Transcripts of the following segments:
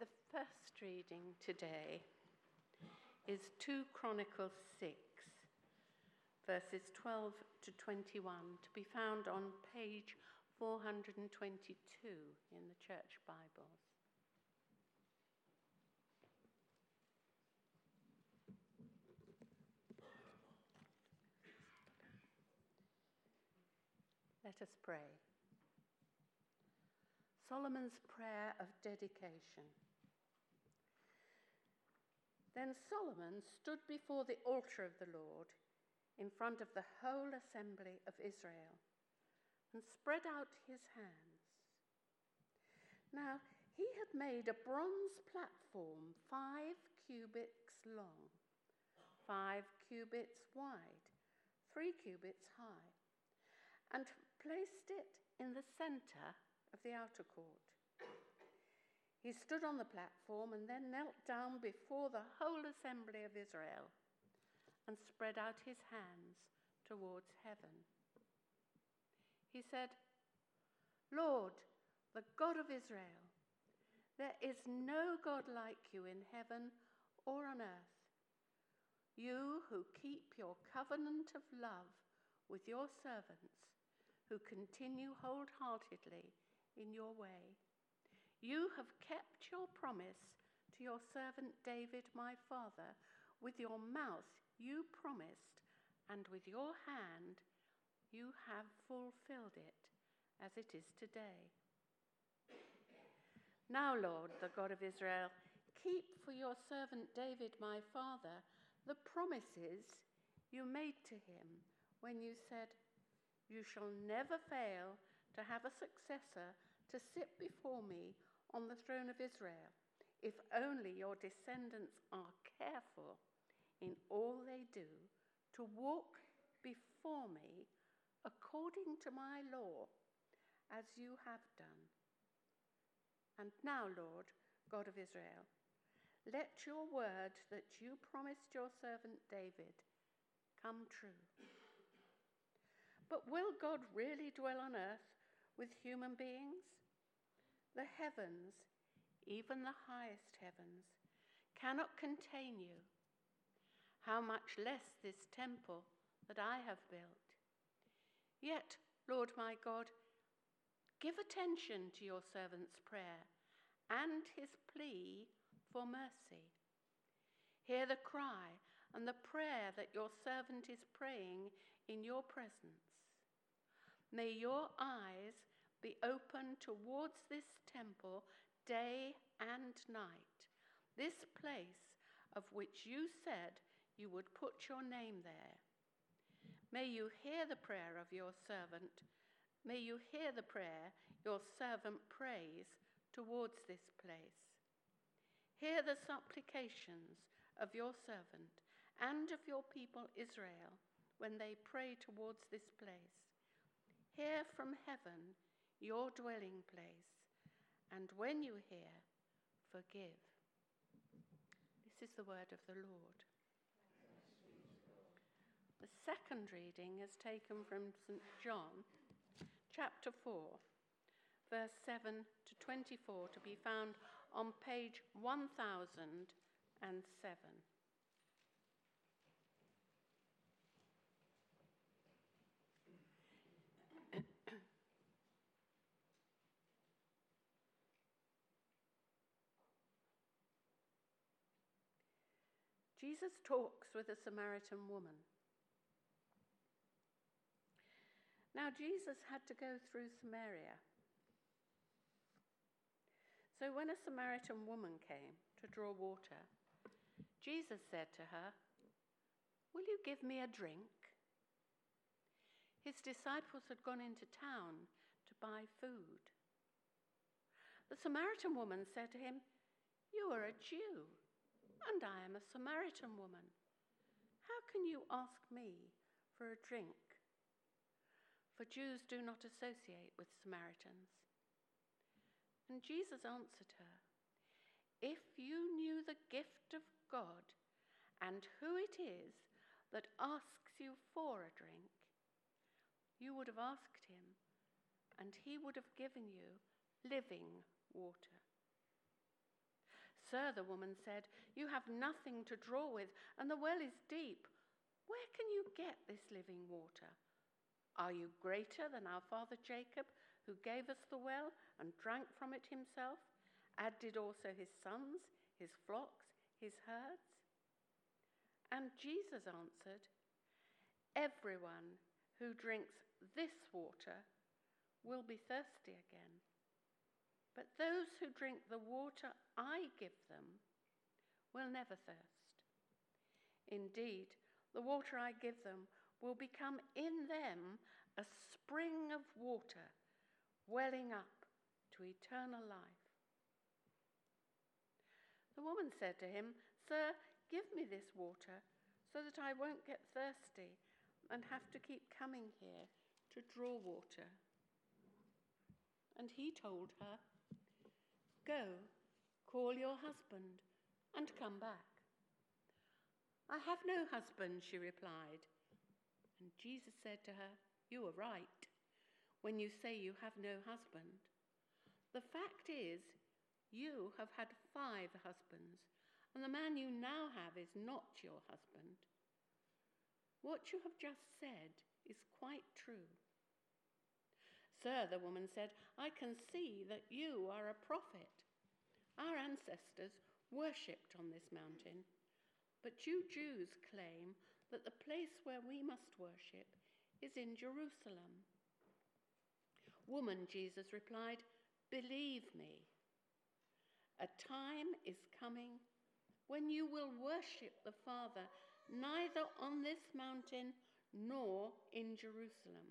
The first reading today is 2 Chronicles 6, verses 12 to 21, to be found on page 422 in the Church Bibles. Let us pray. Solomon's prayer of dedication. Then Solomon stood before the altar of the Lord in front of the whole assembly of Israel and spread out his hands. Now, he had made a bronze platform five cubits long, five cubits wide, three cubits high, and placed it in the center of the outer court. He stood on the platform and then knelt down before the whole assembly of Israel and spread out his hands towards heaven. He said, Lord, the God of Israel, there is no God like you in heaven or on earth. You who keep your covenant of love with your servants, who continue wholeheartedly in your way. You have kept your promise to your servant David, my father. With your mouth you promised, and with your hand you have fulfilled it, as it is today. Now, Lord, the God of Israel, keep for your servant David, my father, the promises you made to him when you said, You shall never fail to have a successor to sit before me on the throne of Israel, if only your descendants are careful in all they do to walk before me according to my law, as you have done. And now, Lord, God of Israel, let your word that you promised your servant David come true. But will God really dwell on earth with human beings? The heavens, even the highest heavens, cannot contain you. How much less this temple that I have built. Yet, Lord my God, give attention to your servant's prayer and his plea for mercy. Hear the cry and the prayer that your servant is praying in your presence. May your eyes be open towards this temple day and night, this place of which you said you would put your name there. May you hear the prayer of your servant. May you hear the prayer your servant prays towards this place. Hear the supplications of your servant and of your people Israel when they pray towards this place. Hear from heaven your dwelling place, and when you hear, forgive. This is the word of the Lord. The second reading is taken from St. John, chapter 4, verse 7 to 24, to be found on page 1007. Jesus talks with a Samaritan woman. Now, Jesus had to go through Samaria. So, when a Samaritan woman came to draw water, Jesus said to her, Will you give me a drink? His disciples had gone into town to buy food. The Samaritan woman said to him, You are a Jew and I am a Samaritan woman. How can you ask me for a drink? For Jews do not associate with Samaritans. And Jesus answered her, If you knew the gift of God and who it is that asks you for a drink, you would have asked him, and he would have given you living water. Sir, the woman said, You have nothing to draw with, and the well is deep. Where can you get this living water? Are you greater than our father Jacob, who gave us the well and drank from it himself, as did also his sons, his flocks, his herds? And Jesus answered, Everyone who drinks this water will be thirsty again. But those who drink the water I give them will never thirst. Indeed, the water I give them will become in them a spring of water welling up to eternal life. The woman said to him, Sir, give me this water so that I won't get thirsty and have to keep coming here to draw water. And he told her, Go, call your husband, and come back. I have no husband, she replied. And Jesus said to her, You are right when you say you have no husband. The fact is, you have had five husbands, and the man you now have is not your husband. What you have just said is quite true. Sir, the woman said, I can see that you are a prophet. Our ancestors worshipped on this mountain, but you Jews claim that the place where we must worship is in Jerusalem. Woman, Jesus replied, Believe me, a time is coming when you will worship the Father neither on this mountain nor in Jerusalem.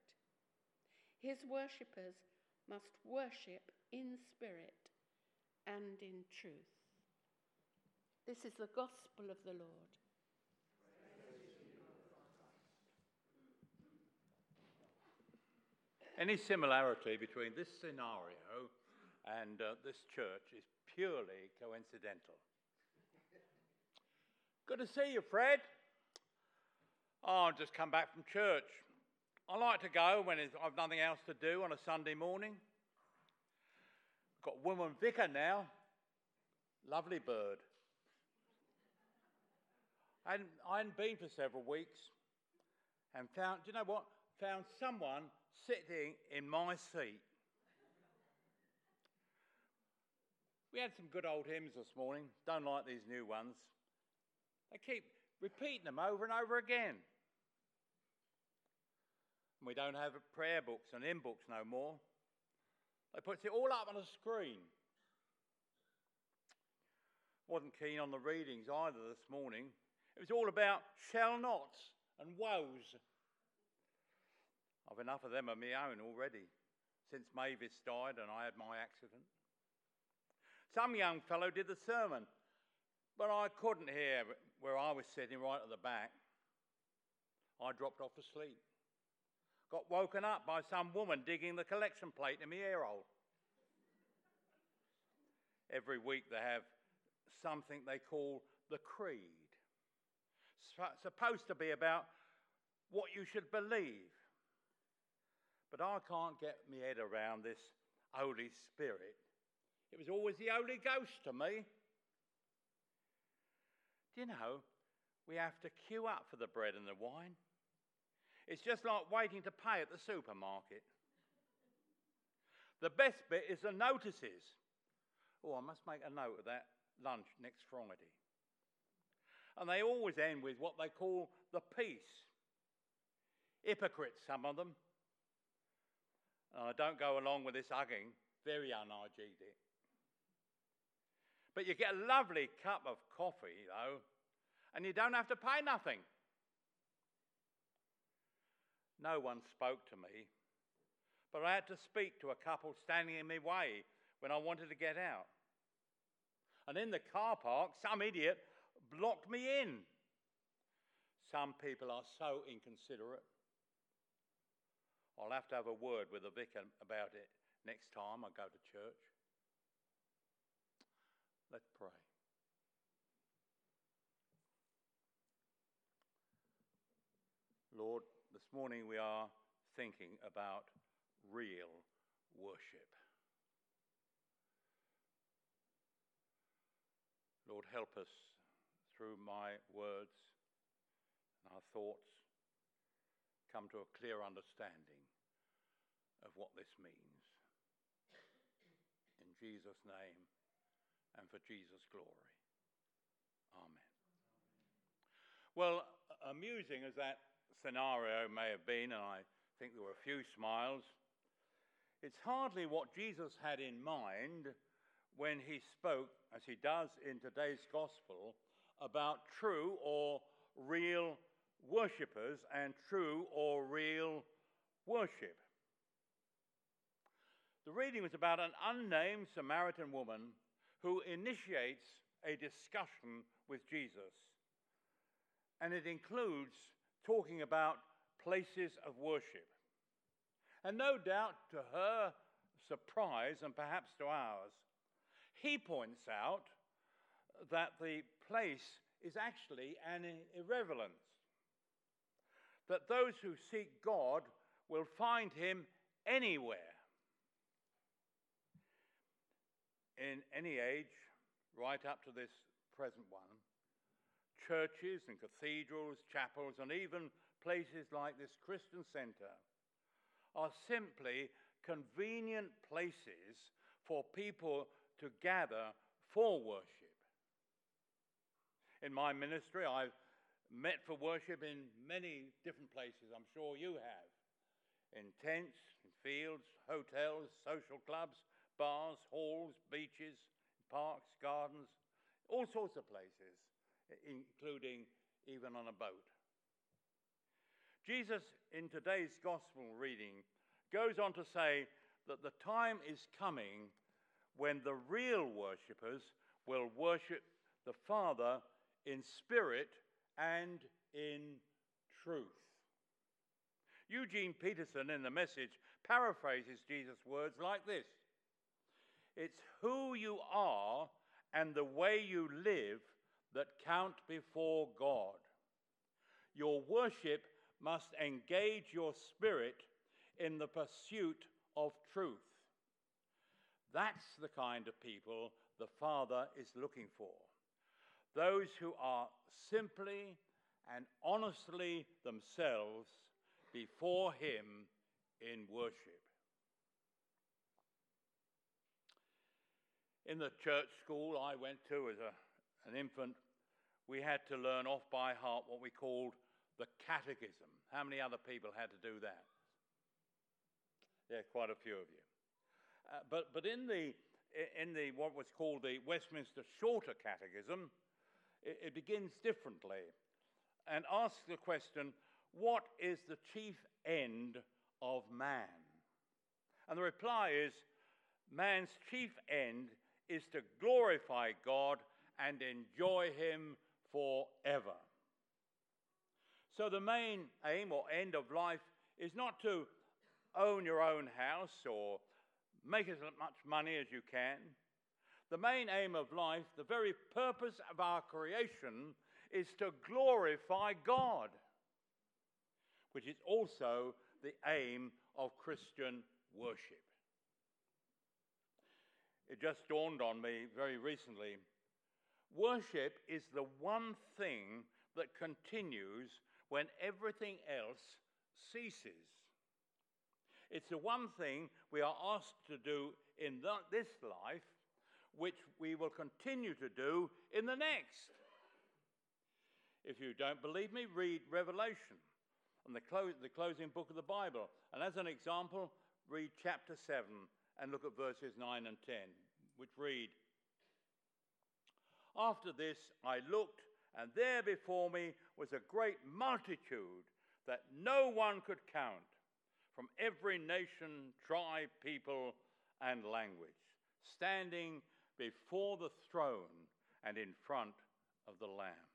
his worshippers must worship in spirit and in truth. This is the gospel of the Lord. Any similarity between this scenario and uh, this church is purely coincidental. Good to see you, Fred. Oh, I've just come back from church. I like to go when I've nothing else to do on a Sunday morning. Got woman vicar now. Lovely bird. And I hadn't been for several weeks and found, do you know what? Found someone sitting in my seat. We had some good old hymns this morning. Don't like these new ones. They keep repeating them over and over again. And we don't have prayer books and in books no more. They puts it all up on a screen. Wasn't keen on the readings either this morning. It was all about shall nots and woes. I've enough of them of my own already since Mavis died and I had my accident. Some young fellow did the sermon, but I couldn't hear where I was sitting right at the back. I dropped off to sleep got woken up by some woman digging the collection plate in my ear hole. Every week they have something they call the creed. It's supposed to be about what you should believe. But I can't get my head around this Holy Spirit. It was always the Holy Ghost to me. Do you know, we have to queue up for the bread and the wine. It's just like waiting to pay at the supermarket. The best bit is the notices. Oh, I must make a note of that lunch next Friday. And they always end with what they call the peace. Hypocrites, some of them. I don't go along with this hugging, very unhygienic. But you get a lovely cup of coffee, though, and you don't have to pay nothing. No one spoke to me, but I had to speak to a couple standing in my way when I wanted to get out. And in the car park, some idiot blocked me in. Some people are so inconsiderate. I'll have to have a word with the vicar about it next time I go to church. Let's pray. Lord, this morning we are thinking about real worship. Lord, help us through my words and our thoughts come to a clear understanding of what this means. In Jesus' name and for Jesus' glory. Amen. Well, amusing as that scenario may have been, and I think there were a few smiles, it's hardly what Jesus had in mind when he spoke, as he does in today's gospel, about true or real worshippers and true or real worship. The reading was about an unnamed Samaritan woman who initiates a discussion with Jesus. And it includes talking about places of worship. And no doubt to her surprise, and perhaps to ours, he points out that the place is actually an irrelevance. That those who seek God will find him anywhere. In any age, right up to this present one, churches and cathedrals, chapels, and even places like this Christian centre are simply convenient places for people to gather for worship. In my ministry, I've met for worship in many different places, I'm sure you have. In tents, in fields, hotels, social clubs, bars, halls, beaches, parks, gardens, all sorts of places, including even on a boat. Jesus, in today's gospel reading, goes on to say that the time is coming when the real worshippers will worship the Father in spirit and in truth. Eugene Peterson, in the message, paraphrases Jesus' words like this It's who you are and the way you live that count before God. Your worship must engage your spirit in the pursuit of truth. That's the kind of people the Father is looking for. Those who are simply and honestly themselves before Him in worship. In the church school I went to as a, an infant, we had to learn off by heart what we called the catechism. How many other people had to do that? Yeah, quite a few of you. Uh, but, but in, the, in the, what was called the Westminster Shorter Catechism, it, it begins differently and asks the question what is the chief end of man? And the reply is man's chief end is to glorify God and enjoy Him forever. So, the main aim or end of life is not to own your own house or make as much money as you can. The main aim of life, the very purpose of our creation, is to glorify God, which is also the aim of Christian worship. It just dawned on me very recently. Worship is the one thing that continues when everything else ceases. It's the one thing we are asked to do in the, this life, which we will continue to do in the next. If you don't believe me, read Revelation and the, clo- the closing book of the Bible. And as an example, read chapter 7 and look at verses 9 and 10, which read After this I looked, and there before me was a great multitude that no one could count from every nation, tribe, people, and language, standing before the throne and in front of the Lamb.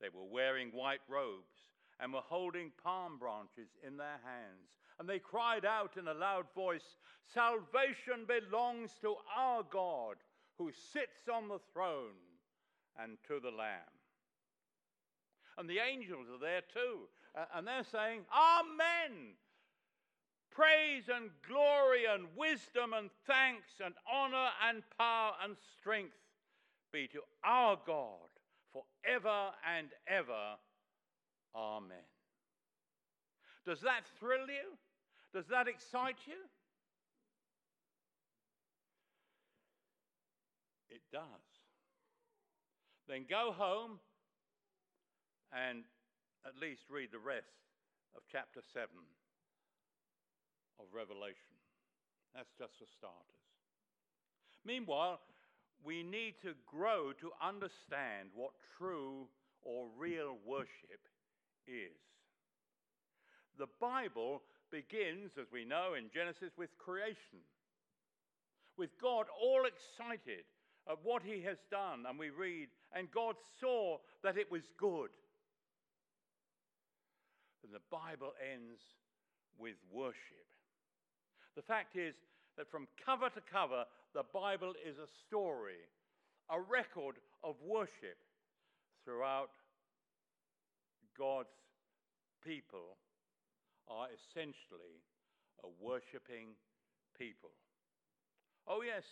They were wearing white robes and were holding palm branches in their hands. And they cried out in a loud voice Salvation belongs to our God who sits on the throne and to the Lamb. And the angels are there too. and they're saying, Amen. Praise and glory and wisdom and thanks and honor and power and strength be to our God forever and ever. Amen. Does that thrill you? Does that excite you? It does. Then go home and at least read the rest of chapter 7 of Revelation. That's just for starters. Meanwhile, we need to grow to understand what true or real worship is. The Bible begins, as we know in Genesis, with creation, with God all excited at what he has done. And we read, and God saw that it was good. And the Bible ends with worship. The fact is that from cover to cover, the Bible is a story, a record of worship throughout God's people are essentially a worshipping people. Oh, yes,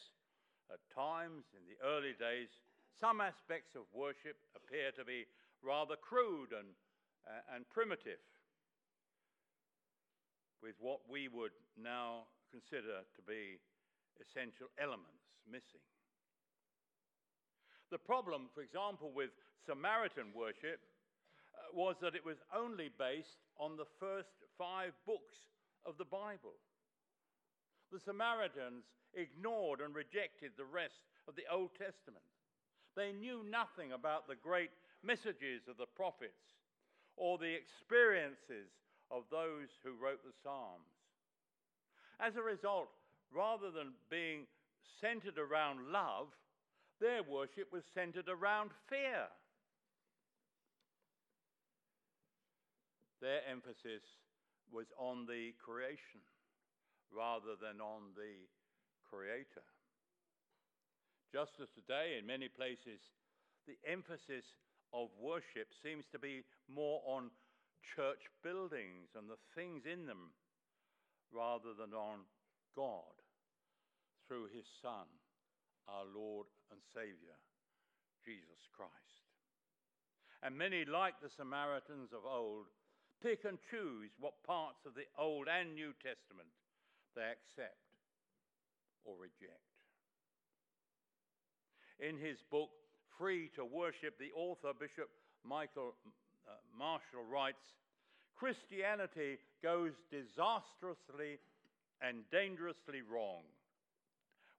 at times in the early days, some aspects of worship appear to be rather crude and, uh, and primitive, with what we would now consider to be essential elements missing. The problem, for example, with Samaritan worship uh, was that it was only based on the first five books of the Bible. The Samaritans ignored and rejected the rest of the Old Testament. They knew nothing about the great messages of the prophets or the experiences of those who wrote the Psalms. As a result, rather than being centered around love, their worship was centered around fear. Their emphasis was on the creation rather than on the creator. Just as today, in many places, the emphasis of worship seems to be more on church buildings and the things in them rather than on God through his Son, our Lord and Savior, Jesus Christ. And many, like the Samaritans of old, pick and choose what parts of the Old and New Testament they accept or reject. In his book, Free to Worship, the author, Bishop Michael uh, Marshall, writes Christianity goes disastrously and dangerously wrong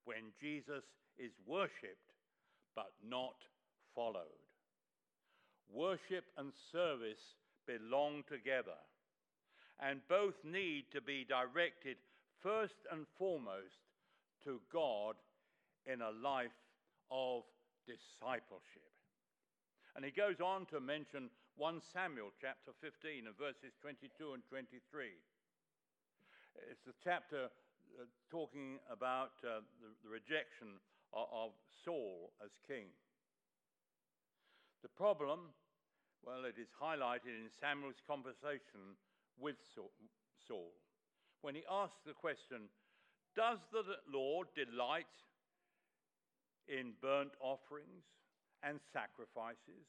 when Jesus is worshipped but not followed. Worship and service belong together, and both need to be directed first and foremost to God in a life of discipleship. And he goes on to mention 1 Samuel chapter 15 and verses 22 and 23. It's the chapter uh, talking about uh, the, rejection of Saul as king. The problem, well, it is highlighted in Samuel's conversation with Saul when he asks the question Does the Lord delight in burnt offerings and sacrifices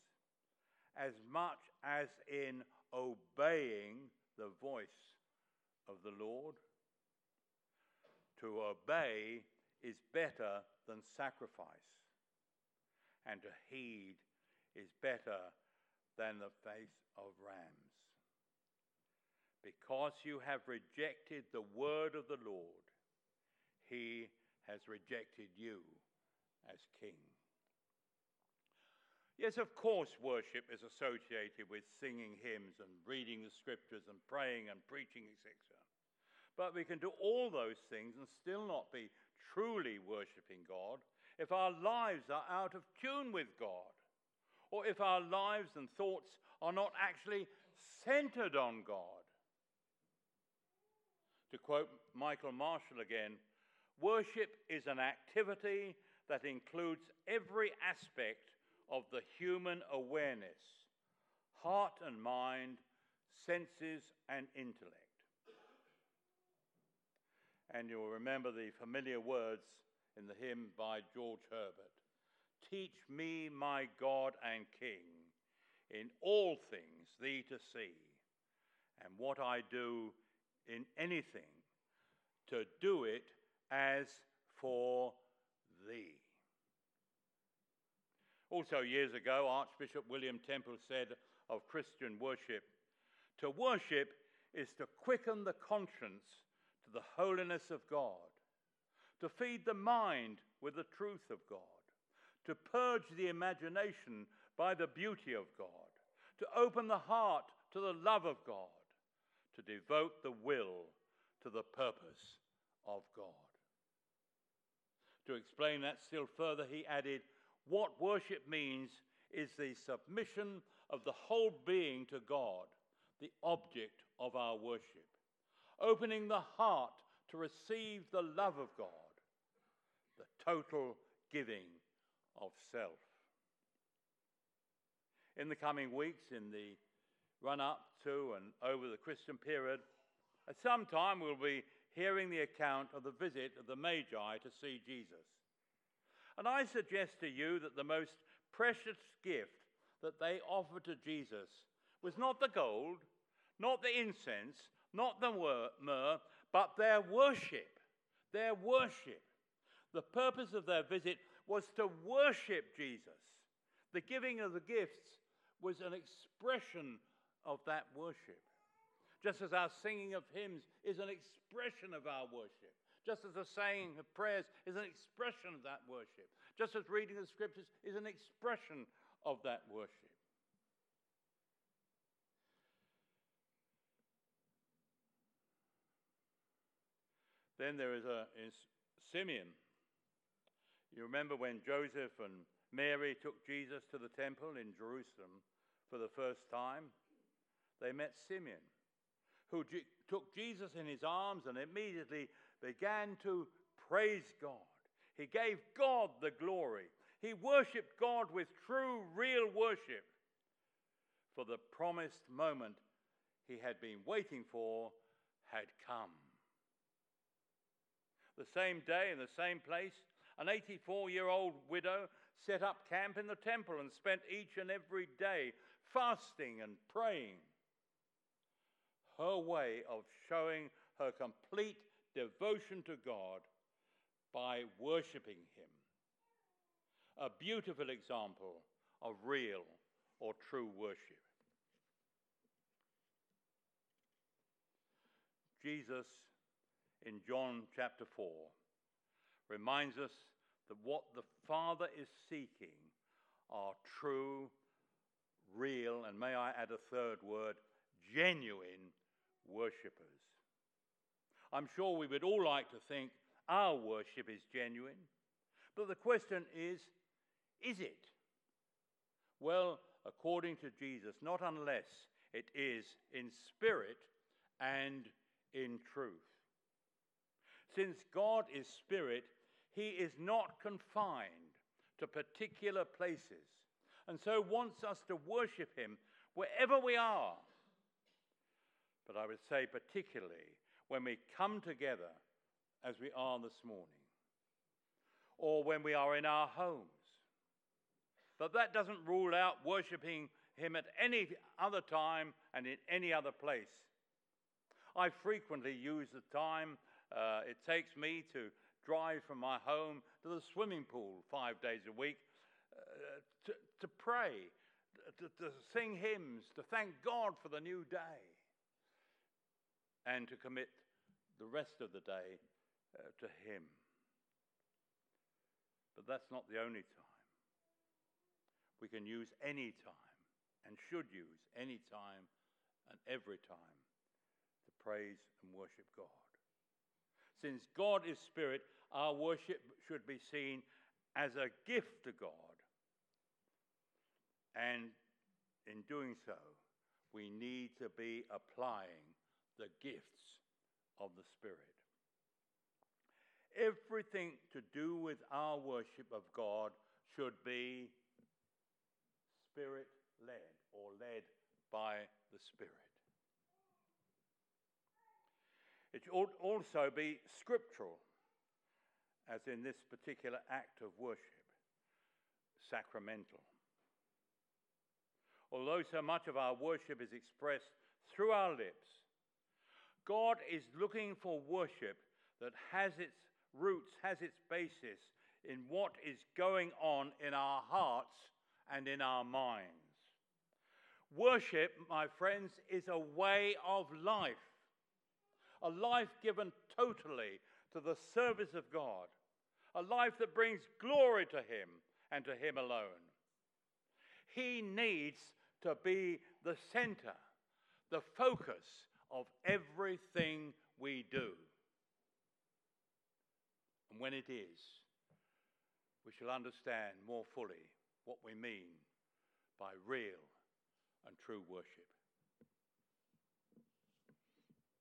as much as in obeying the voice of the Lord? To obey is better than sacrifice, and to heed is better than the face of rams. Because you have rejected the word of the Lord, he has rejected you as king. Yes, of course, worship is associated with singing hymns and reading the scriptures and praying and preaching, etc. But we can do all those things and still not be truly worshipping God if our lives are out of tune with God, or if our lives and thoughts are not actually centered on God. To quote Michael Marshall again, worship is an activity that includes every aspect of the human awareness heart and mind, senses and intellect. And you'll remember the familiar words in the hymn by George Herbert Teach me, my God and King, in all things thee to see, and what I do in anything, to do it as for thee. Also, years ago, Archbishop William Temple said of Christian worship to worship is to quicken the conscience to the holiness of God, to feed the mind with the truth of God, to purge the imagination by the beauty of God, to open the heart to the love of God, to devote the will to the purpose of God. To explain that still further, he added, What worship means is the submission of the whole being to God, the object of our worship, opening the heart to receive the love of God, the total giving of self. In the coming weeks, in the run up to and over the Christian period, at some time we'll be hearing the account of the visit of the Magi to see Jesus. And I suggest to you that the most precious gift that they offered to Jesus was not the gold, not the incense, not the myrrh, but their worship. Their worship. The purpose of their visit was to worship Jesus. The giving of the gifts was an expression of that worship. Just as our singing of hymns is an expression of our worship. Just as the saying of prayers is an expression of that worship. Just as reading the scriptures is an expression of that worship. Then there is a is Simeon. You remember when Joseph and Mary took Jesus to the temple in Jerusalem for the first time? They met Simeon, who took Jesus in his arms and immediately began to praise God. He gave God the glory. He worshiped God with true, real worship. For the promised moment he had been waiting for had come. The same day, in the same place, an 84 year old widow set up camp in the temple and spent each and every day fasting and praying. Her way of showing her complete devotion to God by worshipping Him. A beautiful example of real or true worship. Jesus in John chapter 4 reminds us that what the Father is seeking are true, real, and may I add a third word, genuine worshippers. I'm sure we would all like to think our worship is genuine, but the question is is it? Well, according to Jesus, not unless it is in spirit and in truth. Since God is spirit, he is not confined to particular places, and so wants us to worship him wherever we are. But I would say, particularly when we come together as we are this morning, or when we are in our homes. But that doesn't rule out worshipping him at any other time and in any other place. I frequently use the time uh, it takes me to drive from my home to the swimming pool five days a week uh, to, to pray, to, to sing hymns, to thank God for the new day, and to commit the rest of the day uh, to Him. But that's not the only time. We can use any time and should use any time and every time to praise and worship God. Since God is spirit, our worship should be seen as a gift to God. And in doing so, we need to be applying the gifts of the Spirit. Everything to do with our worship of God should be Spirit led or led by the Spirit. It ought also be scriptural, as in this particular act of worship, sacramental. Although so much of our worship is expressed through our lips, God is looking for worship that has its roots, has its basis in what is going on in our hearts and in our minds. Worship, my friends, is a way of life, a life given totally to the service of God, a life that brings glory to Him and to Him alone. He needs to be the center, the focus of everything we do. And when it is, we shall understand more fully what we mean by real and true worship.